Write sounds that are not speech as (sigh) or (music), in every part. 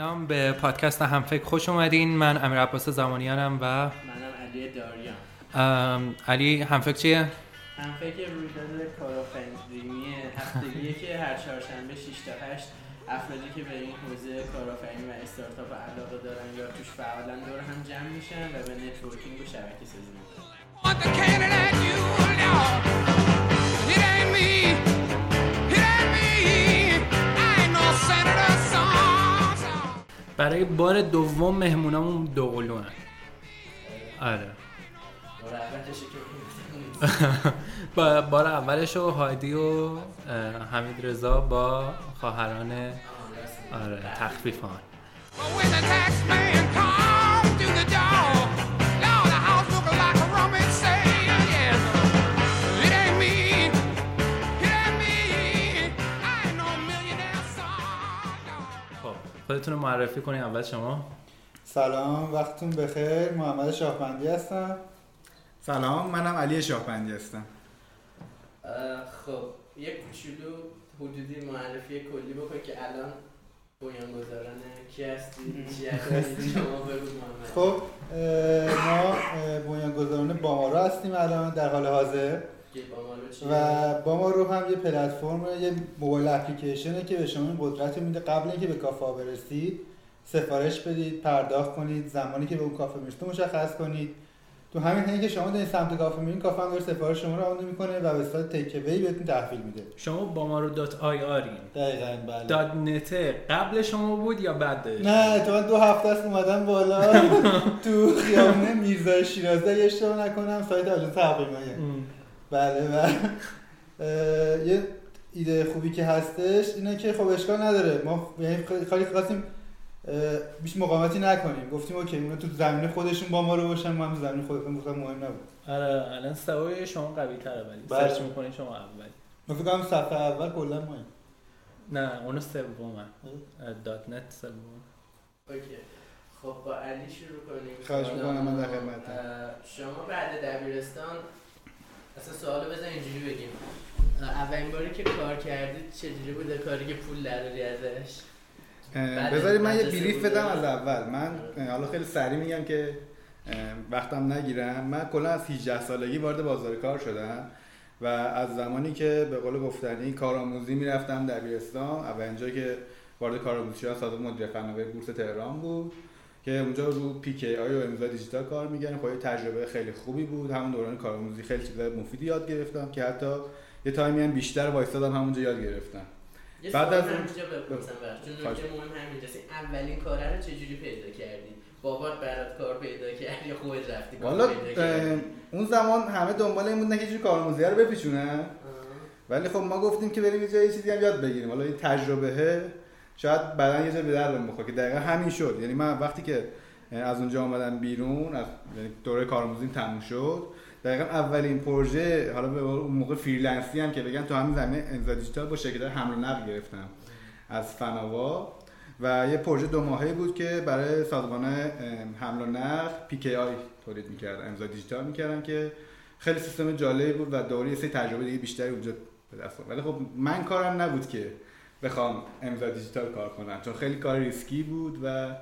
سلام به پادکست همفکر. خوش اومدین. من امیر عباس زمانیانم و منم علی داریان. علی همفکر چیه؟ همفکر رویداد کارآفرینی هفتگیه که هر چهارشنبه 6 تا 8 افرادی که به این حوزه کارآفرینی و استارتاپ علاقه دارن یا توش فعالن دور هم جمع میشن و به networking و شبکه سازی می‌کنن. برای بار دوم مهمونامون قلوان آره. با بار اولش رو هادی و حمید رضا با خواهران آره تخفیفان. خودتون رو معرفی کنید اول شما. سلام وقتتون بخیر. محمد شاهبندی هستم. سلام منم علی شاهبندی هستم. خب یک کوچولو حدودی معرفی کلی بکن که الان بنیانگذاران کی هستی؟ چی هستی؟ شما بگو محمد. خب ما بنیانگذاران بامارو هستیم الان در حال حاضر. که با ما رو و هم یه پلتفرم یه mobile application ه که به شما این قدرت رو میده. قبل اینکه به کافه برسید سفارش بدید پرداخت کنید. زمانی که به اون کافه می‌رسید مشخص کنید. تو همین حینی که شما دارید سمت کافه میرین کافه هم داره سفارش شما رو آماده می‌کنه و به صورت take away بهتون تحویل میده. شما بامارو dot ir ین دقیقاً بله. dot net ه قبل شما بود یا بعدش نه تو دو هفته است اومدم بالا. (laughs) تو خیابون میرزا شیرازی اشتباه نکنم سایت آژانس هواپیماییه. ام. بله و اه، یه ایده خوبی که هستش اینه که خب اشکال نداره. ما یعنی خالی خواستیم اه، بیش مقاومتی نکنیم. گفتیم OK اونا تو زمین خودشون بامارو باشن ما هم زمین خودمون. گفتم مهم نبود. آره الان سوای شما قوی تره ولی. بله. search می‌کنین شما اولی ما فکر کنم صفحه اول کلا ما نه اونو سومه dot net سوم. OK. خب با علی شروع کنیم. خواهش می‌کنم، من در خدمتم. اه، شما بعد دبیرستان اصلا سوالو بزن اینجوری بگیم. اولین باری که کار کردید چجوری بوده؟ کاری که پول نداری ازش. بذارید من یه brief. بدم از اول. من حالا خیلی سریع میگم که وقتم نگیرم. من کلا از 18 سالگی وارد بازار کار شدم و از زمانی که به قول گفتنی کارآموزی می‌رفتم دبیرستان اولین جایی که وارد کارآموزی شدم سازمان مدیر فناوری بورس تهران بود. که اونجا رو PKI و امضا دیجیتال کار می‌کنن خب یه تجربه خیلی خوبی بود. همون دوران کارآموزی خیلی چیزای مفیدی یاد گرفتم که حتی یه تایمی هم بیشتر وایستادم همونجا یاد گرفتم. یه بعد از من اون- اینجا بپرسم برات چون. نکته مهم همینجاست. اولین کاره رو چجوری پیدا کردی؟ بابات برات کار پیدا کرد یا خودت رفتی کار پیدا اون زمان همه دنبال این بودن که یه جوری کارآموزی رو بپیچونن. ولی خب ما گفتیم که بریم یه چیزی هم یاد بگیریم. حالا این تجربه شاید بعدا یه جا به دردم بخوره که دقیقا همین شد یعنی من وقتی که از اونجا آمدم بیرون از یعنی دوره کارآموزیم تموم شد دقیقا اولین پروژه حالا به اون موقع freelance ی هم که بگن تو همین زمینه امضا دیجیتال با شرکت حمل و نقل گرفتم از فناوا و یه پروژه دو ماهه بود که برای سازمان حمل و نقل PKI تولید می‌کردن امضا دیجیتال می‌کردن که خیلی سیستم جالبی بود و دوره یه سری تجربه دیگه بیشتری اونجا به دست. ولی خب من کارم نبود که بخوام امضا دیجیتال کار کنم. چون خیلی کار ریسکی بود و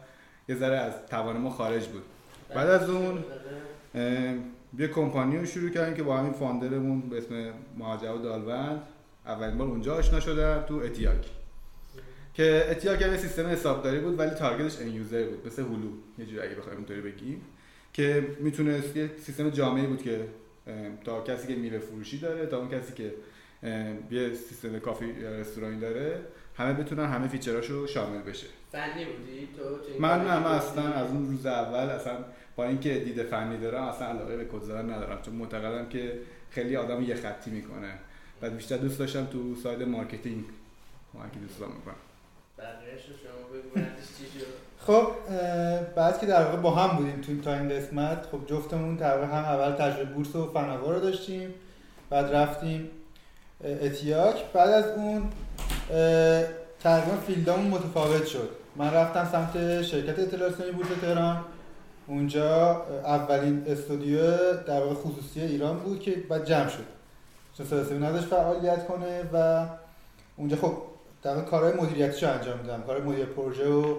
یه ذره از توان ما خارج بود. بعد از اون یه کمپانی رو شروع کردیم که با همین founder مون به اسم مهاجر و دالوند اولین بار اونجا آشنا شدم تو اتیاک. که اتیاک یه سیستم حسابداری بود ولی target ش end user بود مثل هلو یه جوری اگه بخوایم اینطوری بگیم. که می‌تونست یه سیستم جامعی بود که تا کسی که میوه فروشی داره تا اون کسی که یه سیستم کافه رستورانی داره. همه بتونن همه feature اشو شامل بشه. فنی بودی؟ تو من نه من؟ اصلا از اون روز اول اصلا با اینکه دید فنی دارم اصلا علاقه به کد زدن ندارم. چون معتقدم که خیلی آدم یه خطی می‌کنه. و بیشتر دوست داشتم تو side marketing کمکی دوست دارم می‌کنم خب بعد که در واقع با هم بودیم تو این تا این قسمت خب جفتمون تقریبا هم اول تجربه بورس و فناوا رو داشتیم. بعد رفتیم آواتک. بعد از اون تقریبا field امون متفاوت شد. من رفتم سمت شرکت اطلاعات رسانی بورس تهران. اونجا اولین استودیو در واقع خصوصی ایران بود که بعد جمع شد. چون لایسنس نداشت فعالیت کنه و اونجا خب در واقع کارهای مدیریتیشو انجام میدم کارهای مدیر پروژه و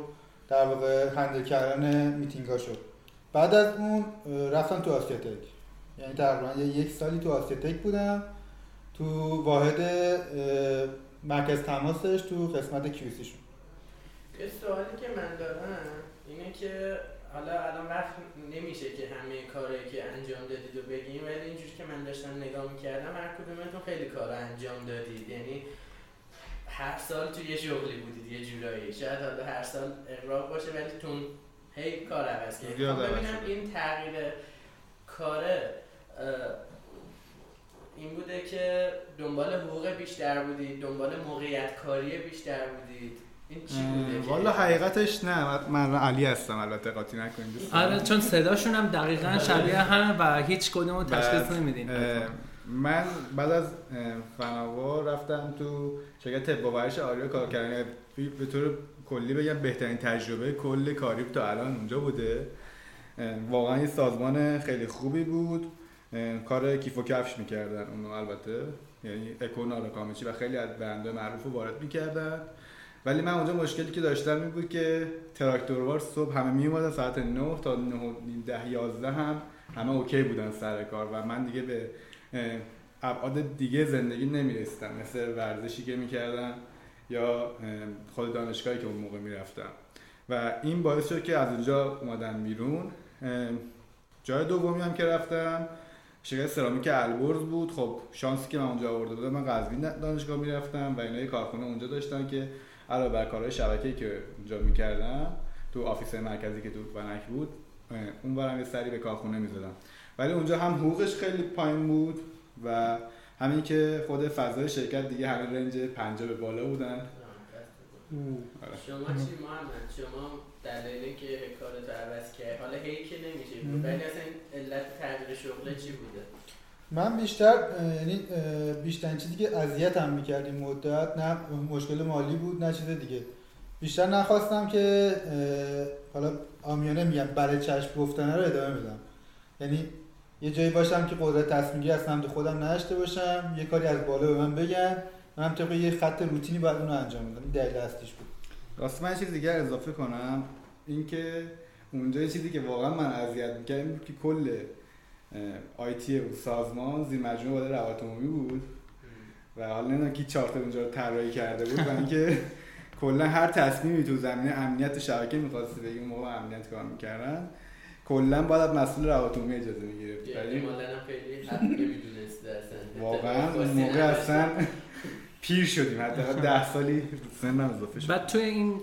در واقع handle کردن میتینگ ها شد. بعد از اون رفتم تو آسیا تک. یعنی تقریبا یک سالی تو آسیا تک بودم. تو واحد مرکز تماسش تو قسمت کیوسیشون یه سوالی که من دارم اینه که حالا الان وقت نمیشه که همه کاری که انجام دادید و بگیم ولی اینجوری که من داشتم نگاه می‌کردم هر کدومتون خیلی کار انجام دادید. یعنی هر سال تو یه شغلی بودید یه جورایی. شاید حالا هر سال اقراق باشه ولی تون هی کار عوض کردید. خب ببینم این تغییر کاره این بوده که دنبال حقوق بیشتر بودید دنبال موقعیت کاری بیشتر بودید. این چی بوده والا حقیقتش نه. من علی هستم البته قاطی نکنید. آره چون صداشون هم دقیقا شبیه هم و هیچ کدوم رو تشخیص نمیدین. من بعد از فناوا رفتم تو شرکت طب ورش آریا کار کردن به طور کلی بگم بهترین تجربه کل کاری تا الان اونجا بوده. واقعا یه سازمان خیلی خوبی بود. کار کیف و کفش می‌کردن اونو البته. یعنی اکو کامچی و خیلی از برنده معروف رو وارد می‌کردن. ولی من اونجا مشکلی که داشتم این بود که تراکتوروار صبح همه می ساعت 9 تا 9 10 11 هم همه اوکی بودن سر کار و من دیگه به ابعاد دیگه زندگی نمی‌رسیدم مثل ورزشی که می‌کردم یا خود دانشگاهی که اون موقع می‌رفتم. و این باعث شد که از اونجا اومدن بیرون. جای دومی هم که رفتم شرکت سرامیک البرز بود. خب شانسی که من اونجا آورده بودم من قزوین دانشگاه می‌رفتم و اینا کارخونه اونجا داشتن که علاوه بر کارهای شبکه‌ای که اونجا می‌کردم تو آفیس مرکزی که تو بنک بود اون برم یه سری به کارخونه می‌زدم. ولی اونجا هم حقوقش خیلی پایین بود و همین که خود فضای شرکت دیگه همه رنج 50 به بالا بودن. شما چی شما دلیلی که کارت عوض کرد. حالا هی که نمیشه ولی اصلا علت تغییر شغل چی بوده؟ من بیشتر یعنی بیشتر چیزی که اذیت هم می‌کرد این مدت نه مشکل مالی بود نه چیز دیگه. بیشتر نخواستم که حالا آمیانه میگم برای چشم گفتنه رو ادامه بدم. یعنی یه جایی باشم که قدرت تصمیمی از سمت خودم نداشته باشم یه کاری از بالا به من بگن من طبق یه خط روتینی باید اونو انجام بدم. دلیل اصلیش بود. راست من چیز دیگه اضافه کنم. اینکه اونجا چیزی که واقعا من اذیت می‌کرد این بود که کل آیتی سازمان زیر مجموعه بالا روابط عمومی بود. و حالا نمی‌دونم کی چارت اونجا رو طراحی کرده بود و اینکه (laughs) کلا هر تصمیمی تو زمینه امنیت شبکه می‌خواسته بگیم موقع امنیت کار می‌کردن. کلا باید مسئول روابط عمومی اجازه می‌گرفت. یعنی خیلی واقعا اون موقع اصلا پیر شدیم حتی ده سالی سنم اضافه شد. بعد توی این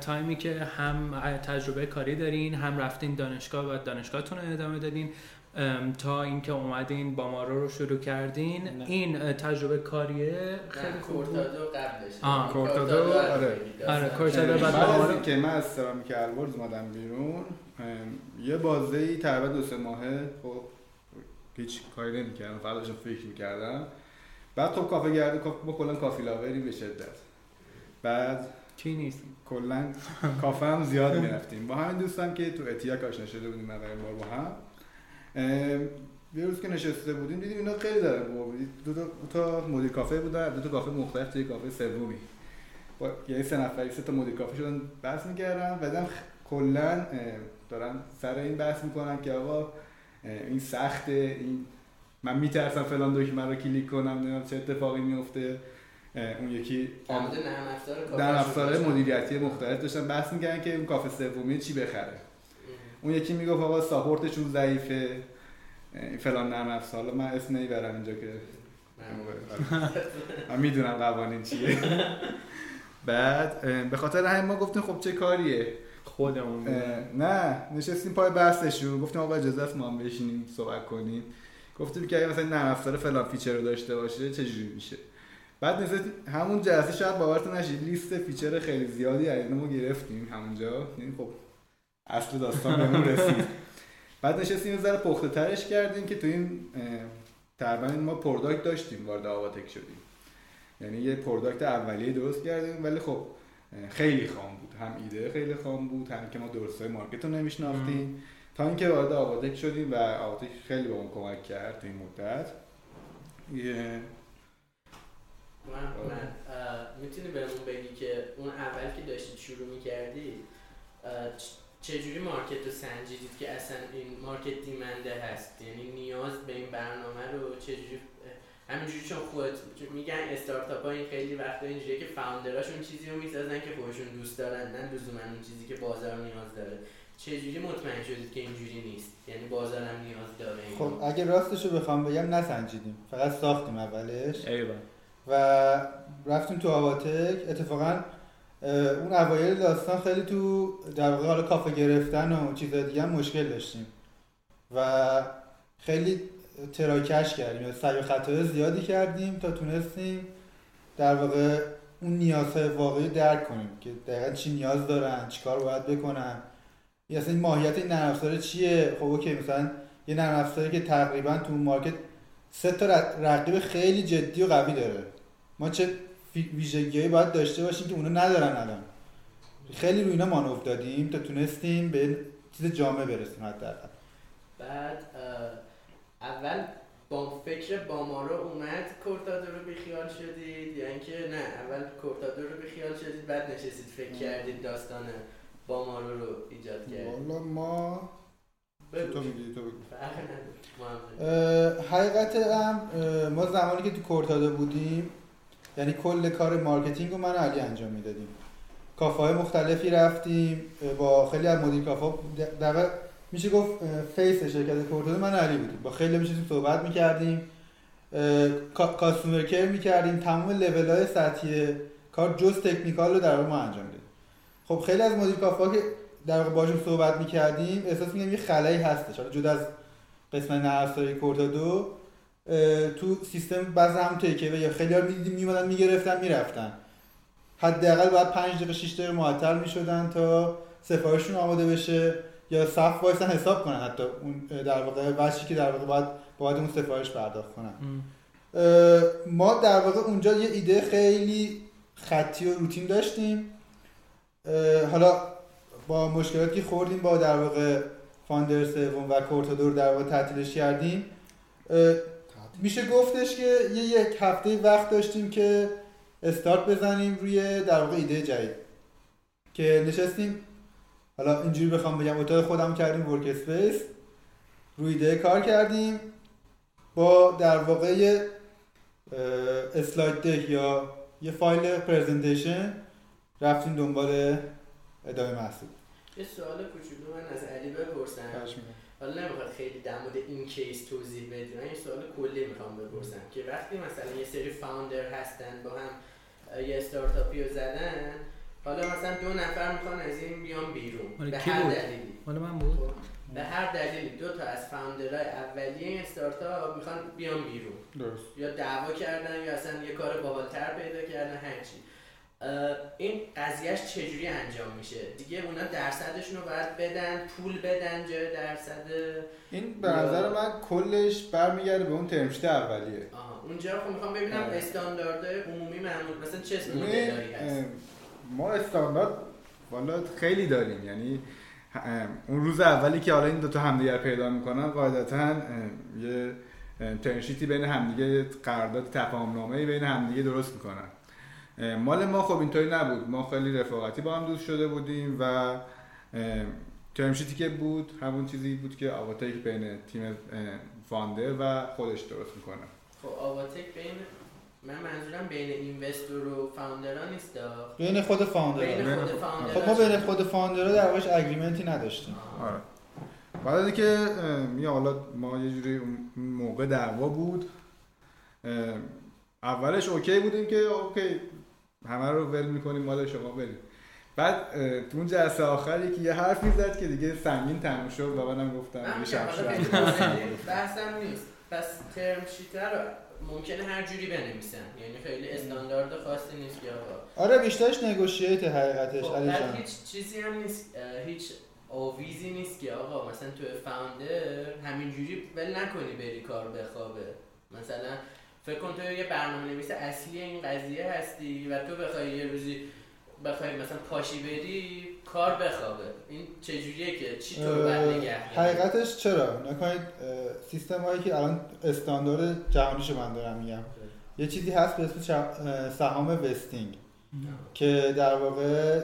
تایمی که هم تجربه کاری دارین هم رفتین دانشگاه و دانشگاهتون رو ادامه دادین تا اینکه اومدین با ما رو شروع کردین. نه. این تجربه کاریه خیلی خوب بود. قبلش. آه کورتادو آره. آره کورتادو بعد از که من از سرامیک البرز اومدم بیرون یه بازه ای تقریبا دو سه ماهه خب هیچ کاری نمی‌کردم فقط داشتم فکر می‌کردم. بعد خب کافه گرده ما کلا کافی لاوری به شدت. بعد چی نیست؟ کلا کافه هم زیاد می‌رفتیم. با همین دوستم که تو اتیاک آشنا شده بودیم اولین بار با هم. یه روز که نشسته بودیم دیدیم اینا خیلی داره دو تا, تا مدیر کافه بودن. دو تا کافه مختلف توی کافه سومی. با یه سه نفری سه تا مدیر کافه شدن بحث می‌کردن. بعدم کلا دارن سر این بحث می‌کنن که آقا این سخته این من میترسم فلان دکمه رو کلیک کنم نمی‌دونم چه اتفاقی میفته اون یکی در افزار مدیریتی مختلف داشتن بحث می‌کردن که اون کافه سومی چی بخره. اون یکی می‌گفت آقا ساپورتشون ضعیفه. فلان نرم افزار. حالا من اسم نمی‌برم اینجا که من می‌دونم قوانین چیه. بعد به خاطر همین ما گفتیم خب چه کاریه؟ خودمون. نه نشستیم پای بحثش رو گفتیم آقا اجازه است ما هم بشینیم صحبت کنیم. گفتیم که اگه مثلا نرم افزار فلان feature رو داشته باشه جوری میشه؟ بعد مثلا همون جلسه شاید باورتون نشه لیست feature خیلی زیادی از ما گرفتیم همونجا. یعنی خب اصل داستان بهمون رسید. بعد نشستیم یه ذره پخته ترش کردیم که تو این تقریبا ما product داشتیم وارد آواتک شدیم. یعنی یه product اولیه درست کردیم ولی خب خیلی خام بود. هم ایده خیلی خام بود هم که ما درست market رو نمیشناختیم. تا اینکه وارد آواتک شدیم و آواتک خیلی به اون کمک کرد این مدت. یه می‌تونی بهمون بگی که اون اول که داشتید شروع می‌کردی چجوری مارکت رو سنجیدید که اصلا این مارکت دیمنده هست؟ یعنی نیاز به این برنامه رو چجوری همینجوری چون خود میگن استارتاپ ها این خیلی وقتا اینجوریه که فاوندراشون چیزی رو می‌سازن که خودشون دوست دارن نه لزوما اون چیزی که بازار نیاز داره. چجوری مطمئن شدید که اینجوری نیست؟ یعنی بازارم نیاز داره خب اگه راستش رو بخوام بگم نسنجیدیم. فقط ساختیم اولش. ایوه. و رفتیم تو آواتک. اتفاقا اون اوایل داستان خیلی تو در واقع حالا کافه گرفتن و چیزای دیگه هم مشکل داشتیم. و خیلی تراکش کردیم. یا سعی خطای زیادی کردیم تا تونستیم در واقع اون نیازهای واقعی درک کنیم که دقیقا چی نیاز دارن چی کار باید بکنن. اصلا این ماهیت این نرم چیه؟ خب okay مثلا یه نرم که تقریبا تو market سه تا رقیب خیلی جدی و قوی داره. ما چه ویژگیهایی باید داشته باشیم که اونا ندارن الان. خیلی روی اینا مانور دادیم تا تونستیم به چیز جامعه برسیم حداقل. بعد اول با فکر بامارو اومد کورتادو رو بیخیال شدید؟ یا اینکه نه اول کورتادو رو بیخیال شدید بعد نشستید فکر کردید داستان بامارو رو ایجاد کرد. والا ما تو میگی؟ تو بگو. حقیقت هم ما زمانی که تو کورتادو بودیم یعنی کل کار marketing رو من و علی انجام می‌دادیم. کافه های مختلفی رفتیم با خیلی از مدیر کافه در میشه گفت face شرکت کورتادو من علی بودیم. با خیلی میشه صحبت می‌کردیم. customer care می‌کردیم. تمام لول های سطحی کار جز technical رو در ما انجام می‌دادیم خب خیلی از مدیر کافه که در واقع باشون صحبت می‌کردیم احساس می‌کنم یه خلایی هستش. حالا جدا از قسمت نرم کورتادو تو سیستم بعض هم تیکه یا خیلی ها می‌دیدیم میمدن می‌گرفتن می‌رفتن. حداقل باید 5 دقیقه 6 دقیقه معطل می‌شدن تا سفارششون آماده بشه یا صف وایسن حساب کنن حتی اون در واقع وشی که در واقع باید باید اون سفارش پرداخت کنن. ما در واقع اونجا یه ایده خیلی خطی و روتین داشتیم. حالا با مشکلاتی خوردیم با در واقع founder سوم و کورتادو در واقع تعطیلش کردیم میشه گفتش که یه یک هفته وقت داشتیم که استارت بزنیم روی در واقع ایده جدید. که نشستیم حالا اینجوری بخوام بگم اتاق خودم کردیم workspace روی ایده کار کردیم با در واقع slide deck یا یه فایل presentation رفتیم دنبال ادامه محصول. یه سوال کوچولو من از علی بپرسم. حالا نمی‌خواد خیلی در مورد این case توضیح بدیم من یه سوال کلی می‌خوام بپرسم که وقتی مثلا یه سری founder هستن با هم یه استارتاپی رو زدن حالا مثلا دو نفر می‌خوان از این بیان بیرون. به هر دلیلی. حالا من بود؟ خب، به هر دلیلی دو تا از founder های اولیه این استارتاپ می‌خوان بیان بیرون. درست. یا دعوا کردن یا اصلا یه کار باحالتر پیدا کردن هرچی. این قضیهش چجوری انجام میشه؟ دیگه اونا درصدشون رو باید بدن پول بدن جای درصد این به نظر من کلش برمیگرده به اون ترمشت اولیه. آها اونجا خب می‌خوام ببینم آره. استانداردهای عمومی معمول مثلا چه مدلی هست. ما استاندارد والا خیلی داریم. یعنی اون روز اولی که حالا این دو تا همدیگر پیدا می‌کنن قاعدتا یه ترنشیتی بین همدیگه قرارداد تفاهم نامه بین همدیگه درست می‌کنن. مال ما خب اینطوری نبود. ما خیلی رفاقتی با هم دوست شده بودیم و ترمشیتی که بود همون چیزی بود که آواتک بین تیم فاندر و خودش درست می‌کنه. خب آواتک بین من منظورم بین اینوستور و فاوندرها نیست بین خود فاوندر بین خود خب ما بین خود فاوندرها در واقع اگریمنتی نداشتیم. آره. بعد از که می حالا ما یه جوری موقع دعوا بود اولش اوکی بودیم که اوکی همه رو ول می‌کنیم مال شما بریم. بعد تو اون جلسه آخری که یه حرف می‌زد که دیگه سنگین تموم شد و منم گفتم یه شب بحثم نیست. پس ترم شیتر ممکنه هر جوری بنویسن. یعنی خیلی استاندارد خاصی نیست که آقا. آره بیشترش نگوشیت حقیقتش خب هیچ چیزی هم نیست. هیچ آویزی نیست که آقا مثلا تو فاوندر همینجوری ول نکنی بری کار بخوابه. مثلا فکر کن تو یه برنامه نویس اصلی این قضیه هستی و تو بخوای یه روزی بخوای مثلا پاشی بری کار بخوابه. این چجوریه که؟ چی تو رو نگه حقیقتش چرا؟ نکنید سیستم هایی که الان استاندارد جهانیشو من دارم میگم. یه چیزی هست به اسم سهام وستینگ. که در واقع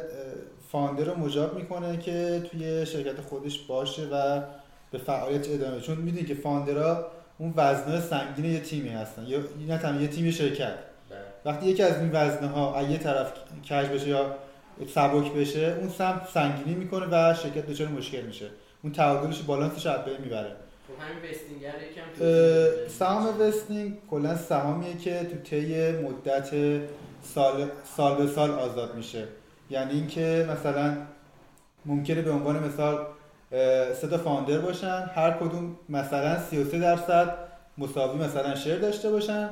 فاندر رو مجاب می‌کنه که توی شرکت خودش باشه و به فعالیت ادامه. چون می‌دونی که فاندرها اون وزنه سنگین یه تیمی هستن. یا نه تنها یه تیم یه شرکت. وقتی یکی از این وزنه ها از یه طرف کج بشه یا سبک بشه اون سم سنگینی می‌کنه و شرکت دچار مشکل میشه. اون تعادلش بالانسش از بین می‌بره. خب همین سهام وستینگ کلا سهامیه که تو طی مدت سال سال به سال آزاد میشه. یعنی اینکه مثلا ممکنه به عنوان مثال تا فاوندر باشن. هر کدوم مثلا 33 درصد مساوی مثلا شیر داشته باشن.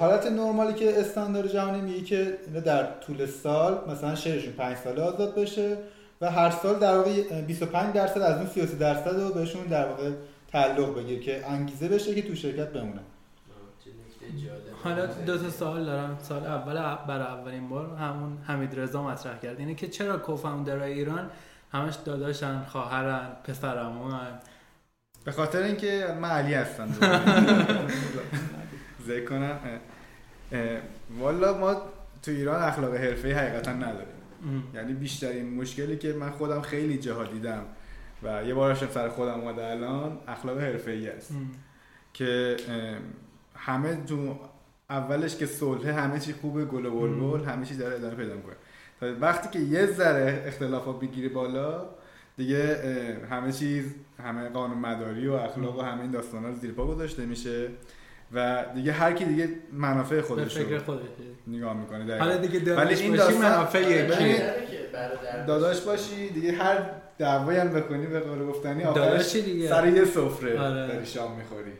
حالت نرمالی که استاندارد جهانی میگه که در طول سال مثلا شیرشون 5 ساله آزاد بشه و هر سال در واقع اه، 25 درصد از اون 33 درصد رو بهشون در واقع تعلق بگیر که انگیزه بشه که تو شرکت بمونه. حالا دو تا سوال دارم. سال اول برای اولین بار همون حمید رضا مطرح کرد. اینه که چرا کوفاندرهای ایران همش داداشن خواهرن پسرعموان به خاطر اینکه من علی هستم. (laughs) ذکر کنم. والا ما تو ایران اخلاق حرفه‌ای حقیقتا نداریم. یعنی بیشترین مشکلی که من خودم خیلی جاها دیدم و یه بارش هم سر خودم اومده الان اخلاق حرفه‌ای است. که همه تو اولش که صلح همه چی خوبه گل و بلبل همه چی داره ادامه پیدا می‌کنه. وقتی که یه ذره اختلافات بگیره بالا دیگه همه چیز همه قانون مداری و اخلاق و همه این داستانا رو زیر پا گذاشته میشه و دیگه هر کی دیگه منافع به خودش فکر رو خودشه نگاه می‌کنه حالا دقیقاً. دیگه ولی این باشی داستان- منافع ببین، یکیه داداش باشی دیگه هر دعوایی هم بکنی به قول گفتنی آخرش سر یه سفره آره. داری شام می‌خوری.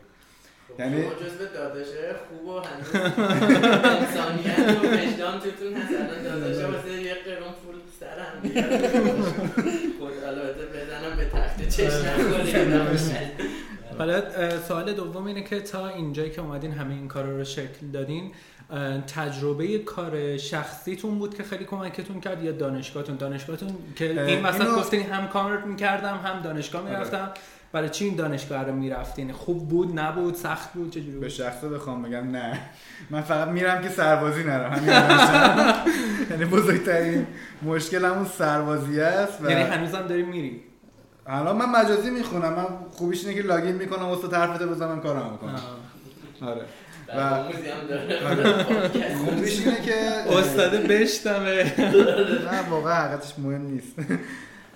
یعنی جزو داداشه خوب و هنوز انسانیت و وجدان توتون هست. الان داداشه واسه یه قرون پول سرم میاد. خود البته بزنم به تخت چشم نکنه حالا سوال دوم اینه که تا اینجایی که اومدین همه این کارا رو شکل دادین تجربه کار شخصیتون بود که خیلی کمکتون کرد یا دانشگاهتون؟ دانشگاهتون که این وسط اینو- گفتین هم کار می‌کردم هم دانشگاه آره. می‌رفتم؟ برای چی این دانشگاه رو می‌رفتین؟ خوب بود؟ نبود؟ سخت بود؟ چجوری به بود شخصه بخوام بگم نه. من فقط میرم که سربازی نرم. همین. یعنی بزرگترین مشکل همون سربازی است و یعنی هنوزم داری میری؟ الان من مجازی می‌خونم. من خوبیش اینه که لاگین می‌کنم استاد حرفت بزنم کارم می‌کنم. آره. و آره. خوبیش اینه که استاد بشتمه. نه واقعا حقیقتش مهم نیست.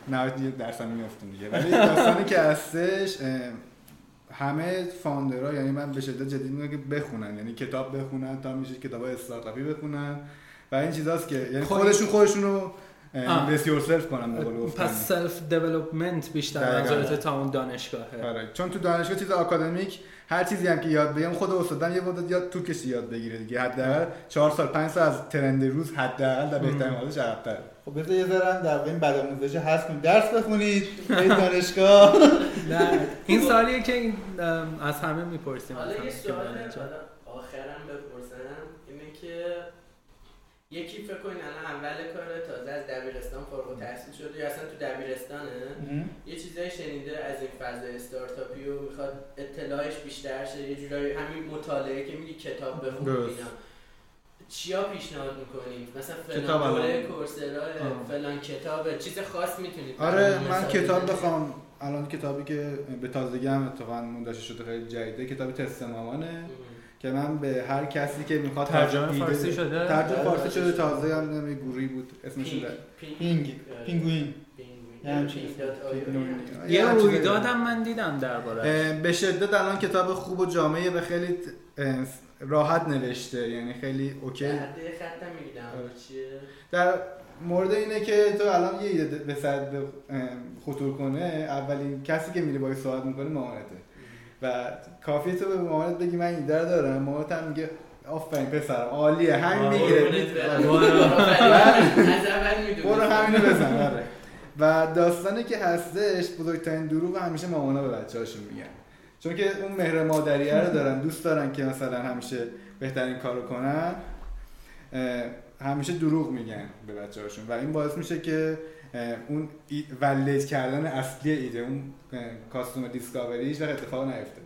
90 درصد میافتم دیگه. ولی داستانی که هستش همه founder ها یعنی من به شدت جدی میگم که بخونن. یعنی کتاب بخونن تا میشه کتاب استارتاپی بخونن. و این چیزاست که یعنی خب- خودشون خودشون رو. invest yourself کنن. پس self development بیشتر. منظورت تا اون دانشگاهه. آره. چون تو دانشگاه چیز آکادمیک هر چیزی هم که یاد بگم خود استادم یه مدت یاد طول کشید یاد بگیره دیگه. حداقل 4 سال 5 سال از ترند روز حداقل در بهترین حالش عقب‌تره. خب بذار یه ذره در واقع این بدآموزش هست کنید درس بخونید (laughs) برید دانشگاه. نه این سالیه که این از همه می‌پرسیم. حالا مثلا یه که سوال آخرم بپرسم. اینه که یکی فکر کنین الان اول کار تازه از دبیرستان فارغ التحصیل شده یا اصلا تو دبیرستانه. یه چیزایی شنیده از این فضای استارتاپی و می‌خواد اطلاعش بیشتر شه. یه جورایی همین مطالعه که میگی کتاب بخون. اینا. چیا پیشنهاد می‌کنید مثلا فلان. دوره کورسرا. فلان کتاب چیز خاص می‌تونید آره من کتاب بخوام. الان کتابی که به تازگی هم اتفاقا منتشر شده خیلی جدیده کتاب تست مامانه. که من به هر کسی که می‌خواد ترجمه فارسی شده؟ ترجمه آره، فارسی شده شده. تازه هم نمی گوری بود اسمش پینگ پینگوین. یه همچین رویدادم من دیدم درباره به شدت الان کتاب خوب و جامعه به خیلی راحت نوشته یعنی خیلی اوکی. خطم میگیدم. آره. چیه؟ در مورد اینه که تو الان یه ایده به سر خطور کنه اولین کسی که میری باید صحبت می‌کنه مامانته. و کافیه تو به مامانت بگی من ایده رو دارم. مامانت هم میگه آفرین پسرم عالیه. همین می‌گیره. آره. می‌دونی. برو همینو بزن. آره. و داستانی که هستش بزرگترین دروغ همیشه مامانا به بچه هاشون میگن. چون که اون مهر مادریه رو دارن دوست دارن که مثلا همیشه بهترین کارو کنن همیشه دروغ میگن به بچه هاشون و این باعث میشه که اون ولیت کردن اصلی ایده اون کاستومر دیسکاوریش و اتفاق نیفته.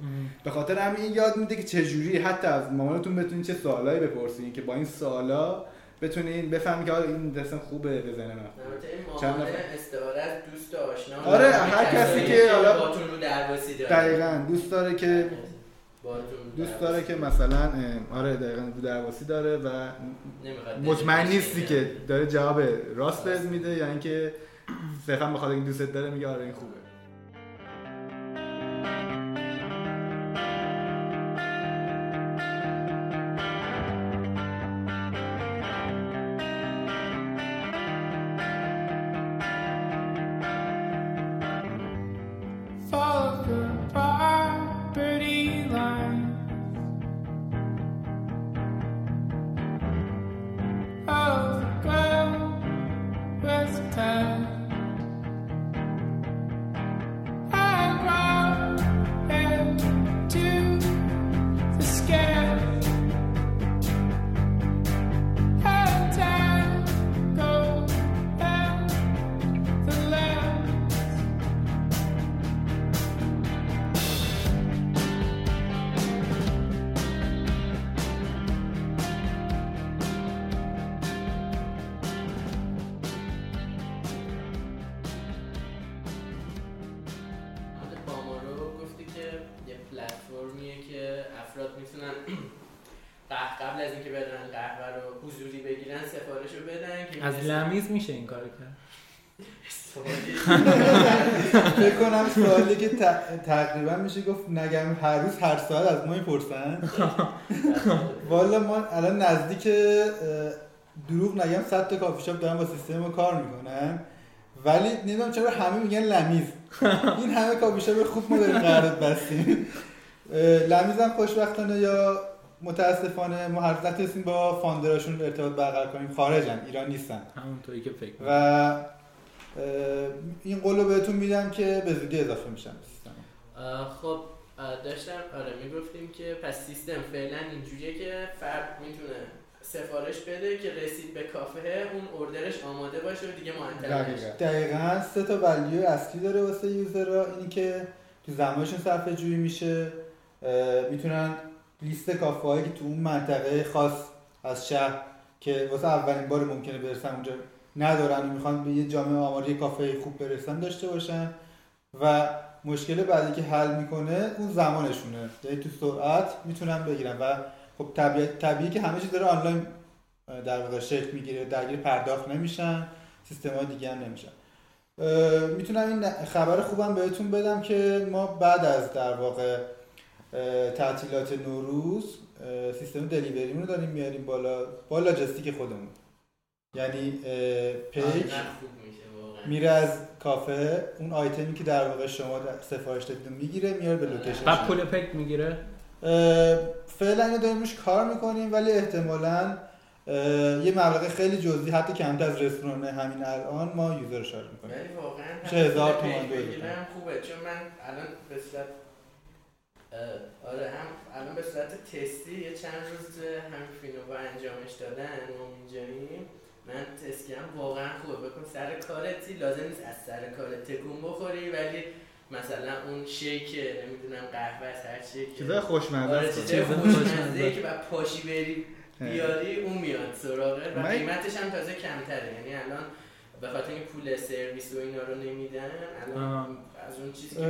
به خاطر همین این یاد میده که چجوری حتی از مامانتون بتونید چه سوالایی بپرسین که با این سوالا بتونین بفهمی که آره این درسم خوبه به ذهن من. البته این چند نفر؟ استعاره از دوست آشنا آره، هر کسی که حالا- باتون رو درواسی داره. دقیقا دوست داره که دوست داره که مثلا آره دقیقا رو درواسی داره و مطمئن نیستی. که داره جواب راست بهت میده یا اینکه صرفا بخاطر این دوستت داره میگه آره این خوبه. فکر کنم سوالی که تقریبا میشه گفت نگم هر روز هر ساعت از ما می‌پرسن. (laughs) والا ما الان نزدیک دروغ نگم 100 تا کافی شاپ دارن با سیستم ما کار می‌کنن. ولی نمی‌دونم چرا همه میگن لمیز. (laughs) این همه کافی شاپ خوب ما داریم قرارداد بستیم. لمیز هم خوشبختانه یا متاسفانه ما هر با فاندراشون ارتباط برقرار کنیم. خارجن ایران نیستن. همونطوری که فکر و این قول رو بهتون میدم که به زودی اضافه میشن سیستم. خب داشتم آره می‌گفتیم که پس سیستم فعلا اینجوریه که فرد می‌تونه سفارش بده که رسید به کافه اون اوردرش آماده باشه و دیگه معطل نشه. دقیقا دقیقا سه تا ولیو اصلی داره واسه یوزرها اینی که تو زمانشون صفحه جویی میشه. می‌تونن لیست کافه هایی که تو اون منطقه خاص از شهر که واسه اولین بار ممکنه برسن اونجا ندارن. و می‌خوان به یه جامعه آماری کافه خوب برسن داشته باشن. و مشکل بعدی که حل می‌کنه اون زمانشونه. یعنی تو سرعت می‌تونن بگیرن. و خب طبیعی, طبیعی که همه چیز داره آنلاین در واقع شکل می‌گیره. درگیر پرداخت نمیشن. سیستم های دیگه هم نمیشن. می‌تونم این خبر خوبم بهتون بدم که ما بعد از در واقع تعطیلات نوروز سیستم delivery مون رو داریم میاریم بالا با لاجستیک خودمون. یعنی پیک آره، واقعا. میره از کافه اون آیتمی که در واقع شما سفارش دادید می‌گیره میاره به location بعد. پول پیک می‌گیره؟ فعلا اینو داریم روش کار می‌کنیم ولی احتمالا یه مبلغ خیلی جزئی حتی کمتر از رستوران همین الان ما user charge می‌کنیم. ولی واقعا چه هزار تومان بگیرم خوبه چون من الان به صورت آره هم الان به صورت تستی یه چند روز هم فینووا انجامش دادن ما اینجاییم من تست کردم واقعا خوبه. بکن سر کارتی. لازم نیست از سر کارت تکون بخوری ولی مثلا اون شیک نمی‌دونم قهوه است، هر شیک. چیزای خوشمزه آره است. چیزای چیزای خوشمزه. که بعد پاشی بری بیاری اون میاد سراغه و قیمتش هم تازه کمتره. یعنی الان به خاطر اینکه پول سرویس و اینا رو نمیدن الان. از اون چیزی که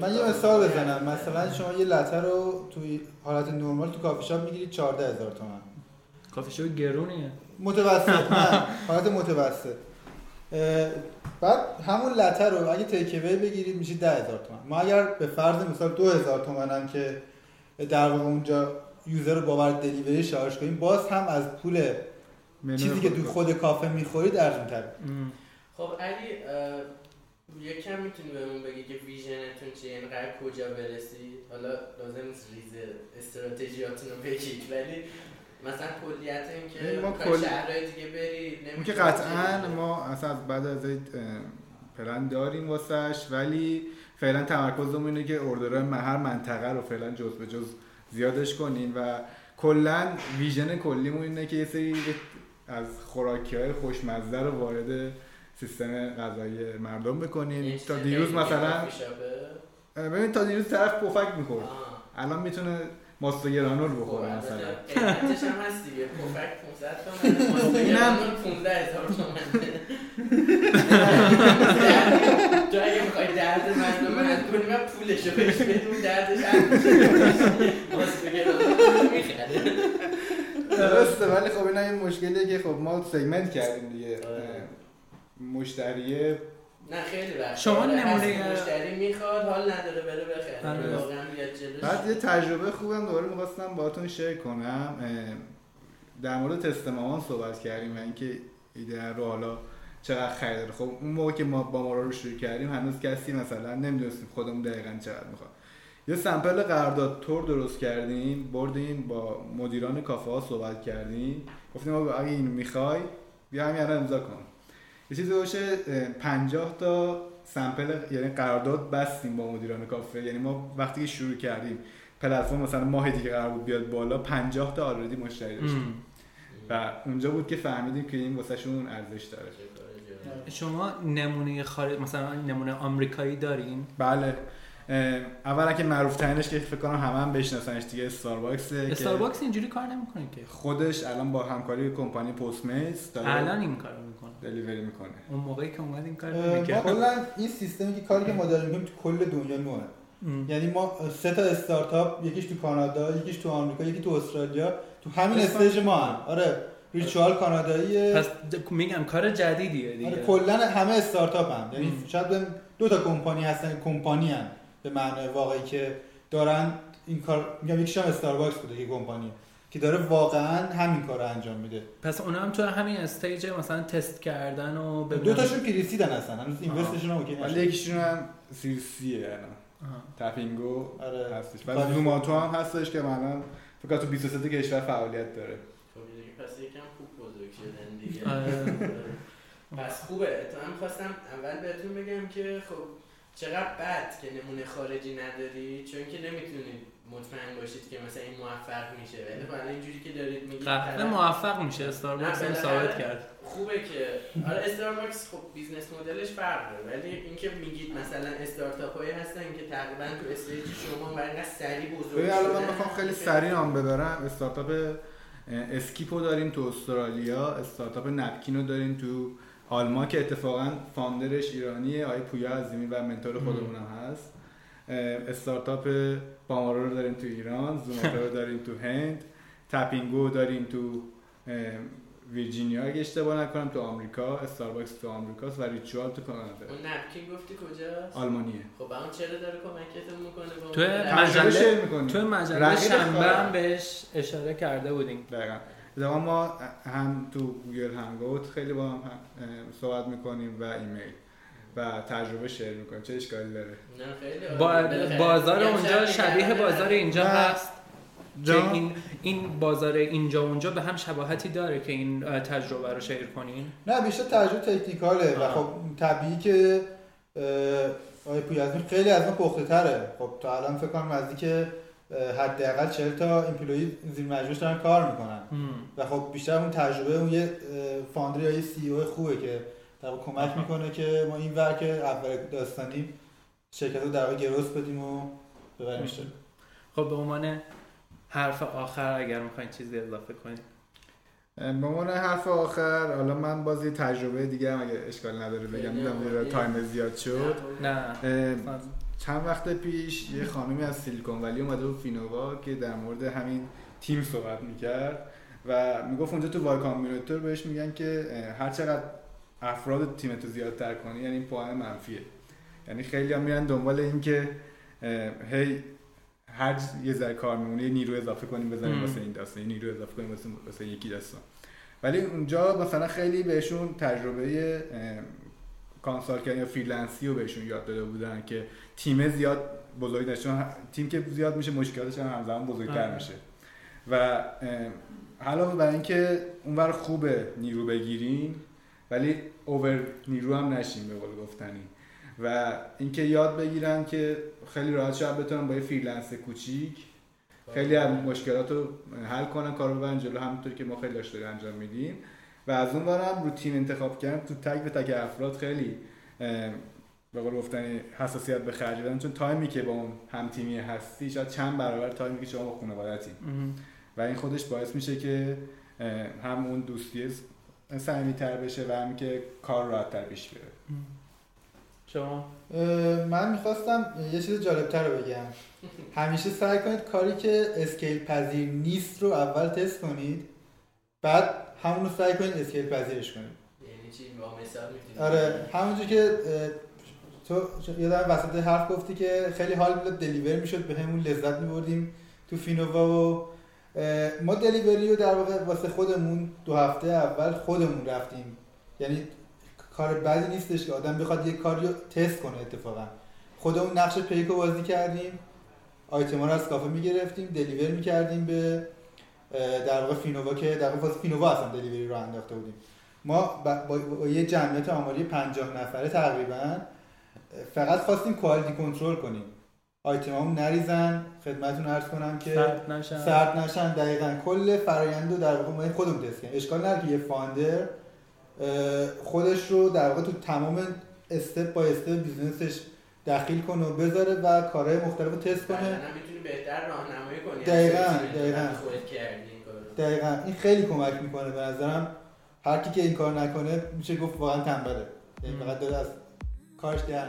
من یه مثال بزنم. مثلا شما یه لته رو توی حالت نرمال تو کافی شاپ می‌گیرید 14 هزار تومن. کافی شاپ گرونیه. متوسط نه حالت متوسط. بعد همون لته رو اگه take away بگیرید میشه 10 هزار تومن. ما اگر به فرض مثال 2 هزار تومن هم که در واقع اونجا user رو بابت delivery charge کنیم باز هم از پول چیزی که خود تو. خود کافه می‌خورید ارزون تره. خب علی یکم می‌تونی بهمون بگی که ویژنتون چیه؟ یعنی قرار کجا برسید؟ حالا لازم نیست ریز استراتژیاتون رو بگید ولی مثلا کلیت این که ما می‌خوای کل- شهرهای دیگه برید اون که قطعا ما اصلا از بعد از این پلن داریم واسش ولی فعلا تمرکزمون اینه که اردرهای هر منطقه رو فعلا جز به جز زیادش کنیم و کلا ویژن کلیمون اینه که یه سری از خوراکی های خوشمزه رو وارد سیستم غذایی مردم بکنیم تا دیروز مثلا. ببین تا دیروز طرف پفک می‌خورد. الان می‌تونه ماستوگرانول خب بخوره مثلا قیمتش هم هست دیگه پفک 500 تومنه ماستوگرانول 15 هزار تومنه تو اگه می‌خوای درد مردم کنی من پولشو بهش بدون دردش ماستوگرانول می‌خره درسته ولی خب اینا این مشکلیه که خب ما سگمنت کردیم دیگه آره. مشتریه نه خیلی وقت. شما نمونه- مشتری می‌خواد حال نداره بره بخره. آره. واقعا بیاد جلوش. بعد یه تجربه خوبم دوباره می‌خواستم باهاتون شیر کنم. در مورد تست مامان صحبت کردیم و اینکه ایده رو حالا چقدر خریداره خب اون موقع که ما با ما رو شروع کردیم هنوز کسی مثلا نمی‌دونستیم خودمون دقیقا چقدر می‌خواد. یه سمپل قرارداد تور درست کردیم بردیم با مدیران کافه ها صحبت کردیم. گفتیم آقا اگه اینو می‌خوای بیا همین الان امضا کن. یه چیزی باشه 50 تا سمپل یعنی قرارداد بستیم با مدیران کافه. یعنی ما وقتی که شروع کردیم پلتفرم مثلا ماه دیگه قرار بود بیاد بالا 50 تا آلردی مشتری داشتیم. و اونجا بود که فهمیدیم که این واسه شون ارزش داره. شما نمونه خارج مثلا نمونه آمریکایی دارین؟ بله. اولا که معروف ترینش که فکر کنم همه هم بشناسنش دیگه استارباکسه که استارباکس اینجوری کار نمی‌کنه که. خودش الان با همکاری کمپانی Postmates داره. الان این کارو می‌کنه. delivery می‌کنه. اون موقعی که اومد این کار کلا این سیستمی که کاری که ما داریم می‌کنیم تو کل دنیا نوئه. یعنی ما سه تا استارتاپ یکیش تو کانادا یکیش تو آمریکا یکی تو استرالیا تو همین stage ما هم آره Ritual کاناداییه. پس د- میگم کار جدیدیه دیگه. آره کلا همه استارتاپ هم یعنی. شاید دو تا کمپانی هستن کمپانی هم به معنای واقعی که دارن این کار میگم یکیش هم استارباکس بوده که کمپانی. که داره واقعا همین کار رو انجام میده. پس اونا هم تو همین stage مثلا تست کردن و دو تاشون pre-seed ن هستن هنوز invest شون هم OK ولی یکیشون هم series C ه الان آها. Tapingo آره. هستش. کاری Zomato هم هستش که مثلا فکر تو 23 کشور فعالیت داره. خب دیگه پس یکم خوب بزرگ شدن دیگه. آره. پس خوبه. تو هم خواستم اول بهتون بگم که خب چقدر بد که نمونه خارجی نداری چون که نمی‌تونید مطمئن باشید که مثلا این موفق میشه. ولی خب الان اینجوری که دارید میگید قهوه موفق میشه استارباکس هم ثابت کرد. خوبه که آره استارباکس خب business model ش فرق داره ولی اینکه میگید مثلا استارتاپ هایی هستن که تقریبا تو stage شما اینقدر سریع بزرگ ببین الان من. می‌خوام خیلی سریع نام ببرم. استارتاپ Skip و داریم تو استرالیا استارتاپ Napkin و داریم تو آلمان که اتفاقا founder ش ایرانیه آقای پویا عظیمی و mentor خودمون هم هست. استارتاپ بامارو رو داریم تو ایران Zomato رو داریم تو هند Tapingo داریم تو ویرجینیا اگه اشتباه نکنم تو آمریکا استارباکس تو آمریکاست و Ritual تو کانادا اون Napkin گفتی کجاست آلمانیه خب اون چرا داره کمکتون می‌کنه تو؟ مجله-. تو مجله شنبه. هم بهش اشاره کرده بودیم دقیقا اتفاقا ما هم تو گوگل هنگوت خیلی با هم- صحبت می‌کنیم و ایمیل و تجربه شیر می‌کنیم چه اشکالی داره نه خیلی عالی. با بالاخره بازار اونجا شبیه بازار اینجا نه. هست که جان؟ این این بازار اینجا اونجا به هم شباهتی داره که این تجربه رو شیر کنین نه بیشتر تجربه تکنیکاله و. خب طبیعی که آقای پویازمی خیلی از ما پخته تره خب تا الان فکر کنم نزدیک حداقل 40 تا employee زیر مجموعش دارن کار می‌کنن هم. و خب بیشتر اون تجربه اون یه اه، founder یا یه CEO خوبه که در واقع کمک می‌کنه که ما این ور که اول داستانیم شرکت رو در واقع growth بدیم و ببریمش. خب به عنوان حرف آخر اگر می‌خواین چیزی اضافه کنین به عنوان حرف آخر حالا من باز یه تجربه دیگه هم اگه اشکال نداره بگم عالی. یه تایم زیاد شد نه چند وقت پیش یه خانمی از سیلیکون ولی اومده بود فینووا که در مورد همین تیم صحبت می‌کرد و می‌گفت اونجا تو وای کامبیناتور بهش میگن که هر چقدر افراد تیمتو زیادتر کنی یعنی این پوان منفیه یعنی خیلی هم میرن دنبال این که هی هر یه ذره کار میمونه یه نیرو اضافه کنیم بزنیم. واسه این داستان یه نیرو اضافه کنیم واسه, واسه یکی داستان ولی اونجا مثلا خیلی بهشون تجربه consult کردن یا freelance ی رو بهشون یاد داده بودن که تیم زیاد بزرگ نشه چون تیم که زیاد میشه مشکلاتش هم همزمان بزرگتر آره. میشه و علاوه بر اینکه اونور خوبه نیرو بگیرین ولی over نیرو هم نشین به قول گفتنی. و اینکه یاد بگیرن که خیلی راحت شاید بتونن با یه freelance کوچیک خیلی از مشکلات رو حل کنن کارو ببرن جلو. همونطور که ما خیلی داشته انجام میدیم. و از اون برم رو تیم انتخاب کردن تو تک به تک افراد خیلی به قول گفتنی حساسیت به خرج بدن. چون تایمی که با اون هم تیمی هستی شاید چند برابر تایمی که شما با خانوادتی. و این خودش باعث میشه که هم اون دوستی صمیمیتر بشه و هم که کار راحتتر پیش بره شما؟ من می‌خواستم یه چیز جالبتر رو بگم. همیشه سعی کنید کاری که اسکیل پذیر نیست رو اول تست کنید بعد همون رو سعی کنید اسکیل پذیرش کنید. یعنی چی؟ آره همونجور که تو یادم وسط حرف گفتی که خیلی حال می‌داد دلیور می‌شد به همون لذت میبردیم تو فینووا و ما دلیوری رو در واقع واسه خودمون دو هفته اول خودمون رفتیم. یعنی کار بدی نیستش که آدم بخواد یه کاری رو تست کنه اتفاقا. خودمون نقش پیک بازی کردیم. آیتما رو از کافه می‌گرفتیم دلیور می‌کردیم به در واقع فینووا که در واقع فینووا اصلا delivery رو انداخته بودیم. ما با یه جمعیت آماری 50 نفره تقریبا فقط خواستیم quality control کنیم. آیتمامون نریزن. خدمتتون عرض کنم که سرد نشن. سرد نشن. دقیقا کل فرایند رو در واقع ما خودمون تست کنیم اشکال نداره که یه founder خودش رو در واقع تو تمام step by step business ش دخیل کنه و بذاره و کارهای مختلف رو تست کنه. هم می‌تونی بهتر راهنمایی کنی. دقیقاً، که دقیقاً. خودت کردی این کارو. دقیقا. این خیلی کمک می‌کنه به نظرم. هر کی که این کار نکنه میشه گفت واقعا تنبله. یعنی. فقط داره از کارش در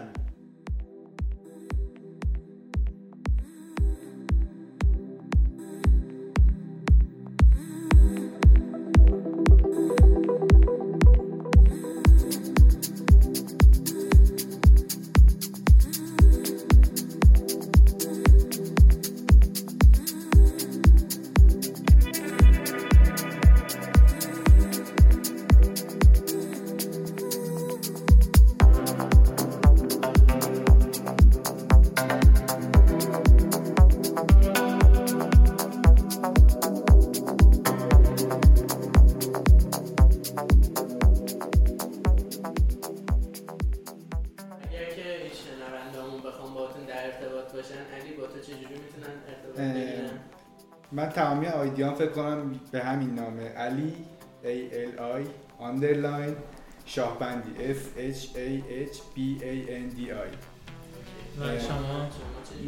به همین نامه علی A L I underline شاهبندی S H A H B A N D I.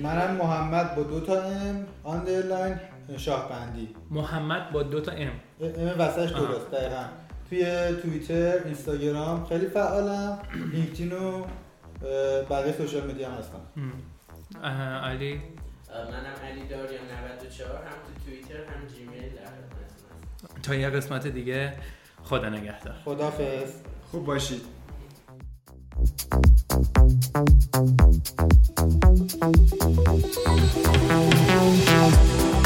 منم محمد با دو تا ام underline شاه بندی محمد با دو تا ام ام وسطش. درست دقیقا. توی توییتر اینستاگرام خیلی فعالم. لینکدین و بقیه social media هم. هستم علی؟ منم علی داریان 94 هم تو توییتر هم جیمیل هستم. تا یه قسمت دیگه خدا نگهدار. خدافظ خوب باشید. Thank